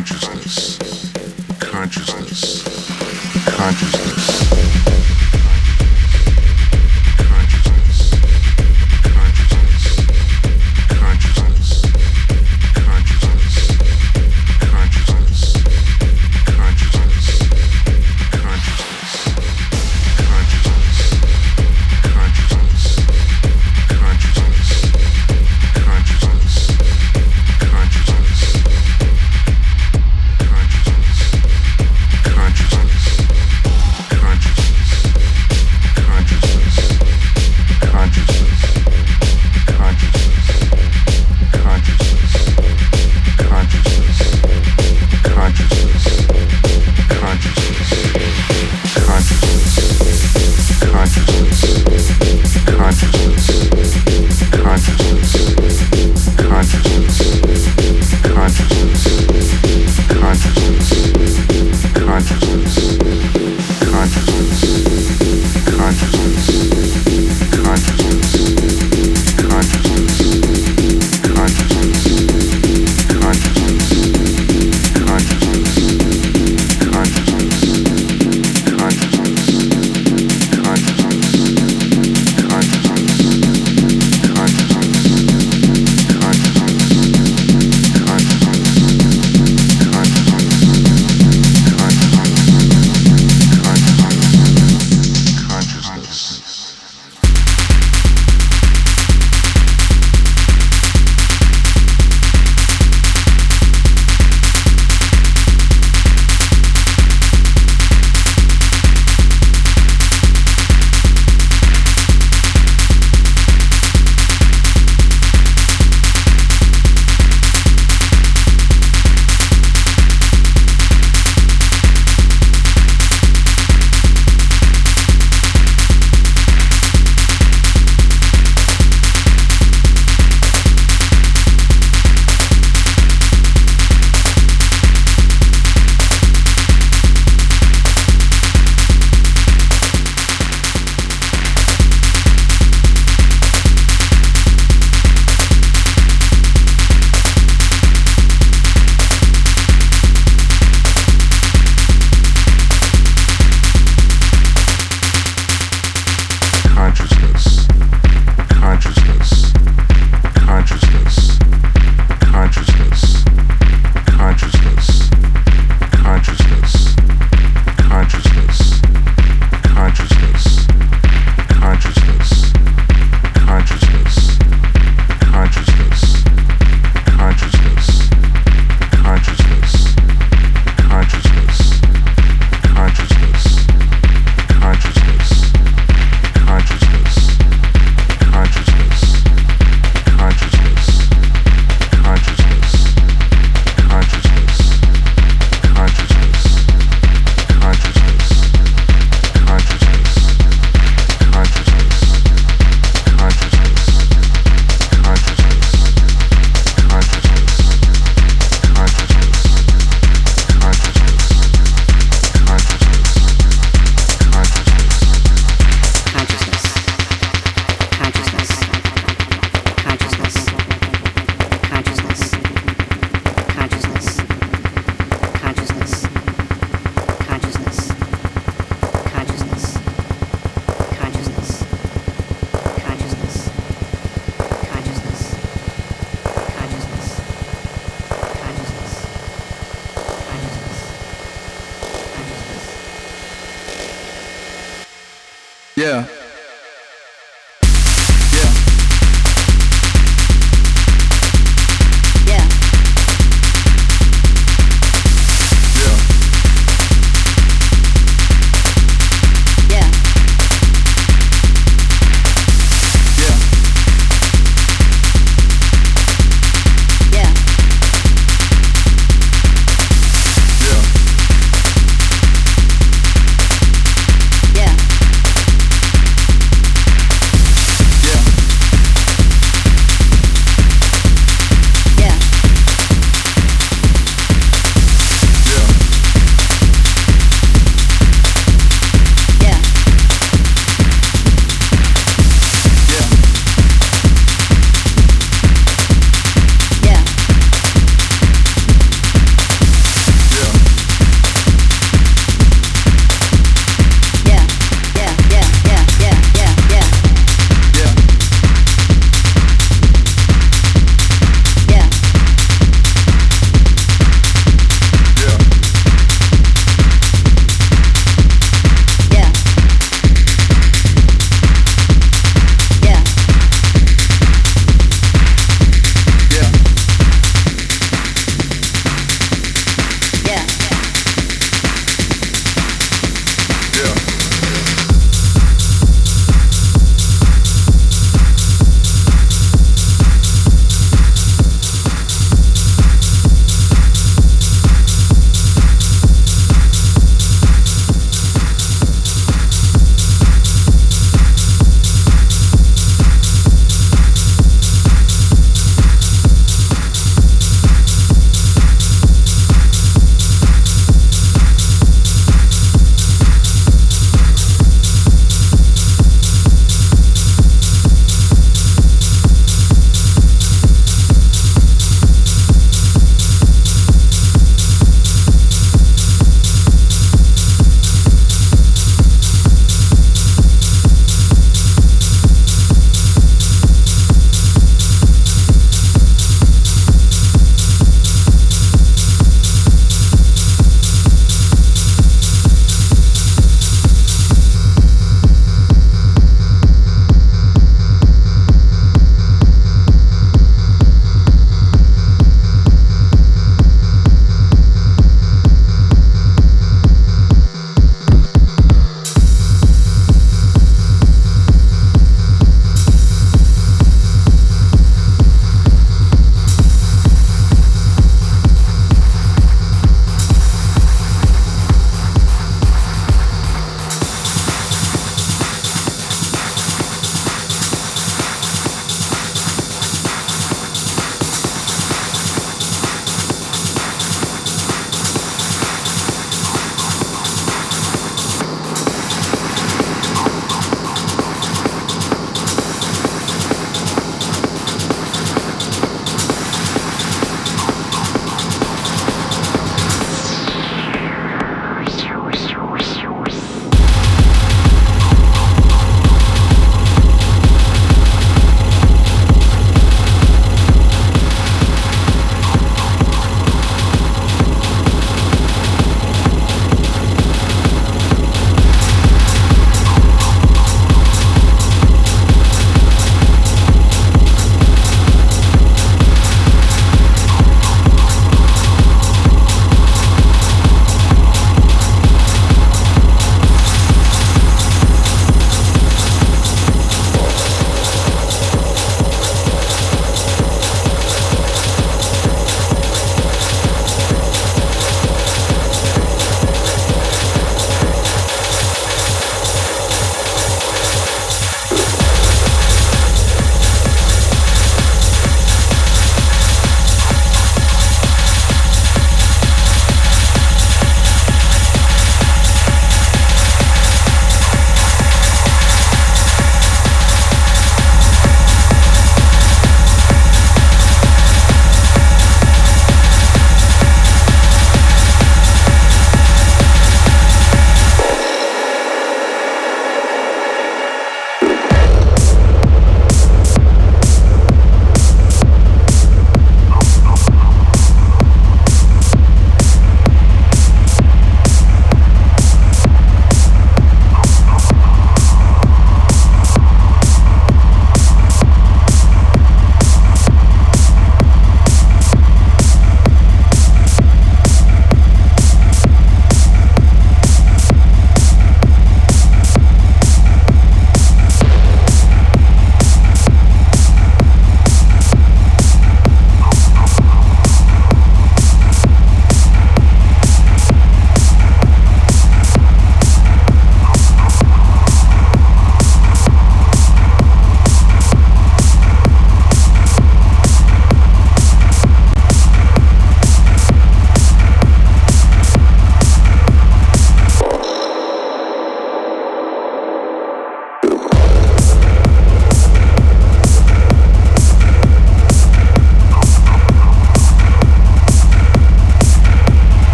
consciousness, consciousness, consciousness.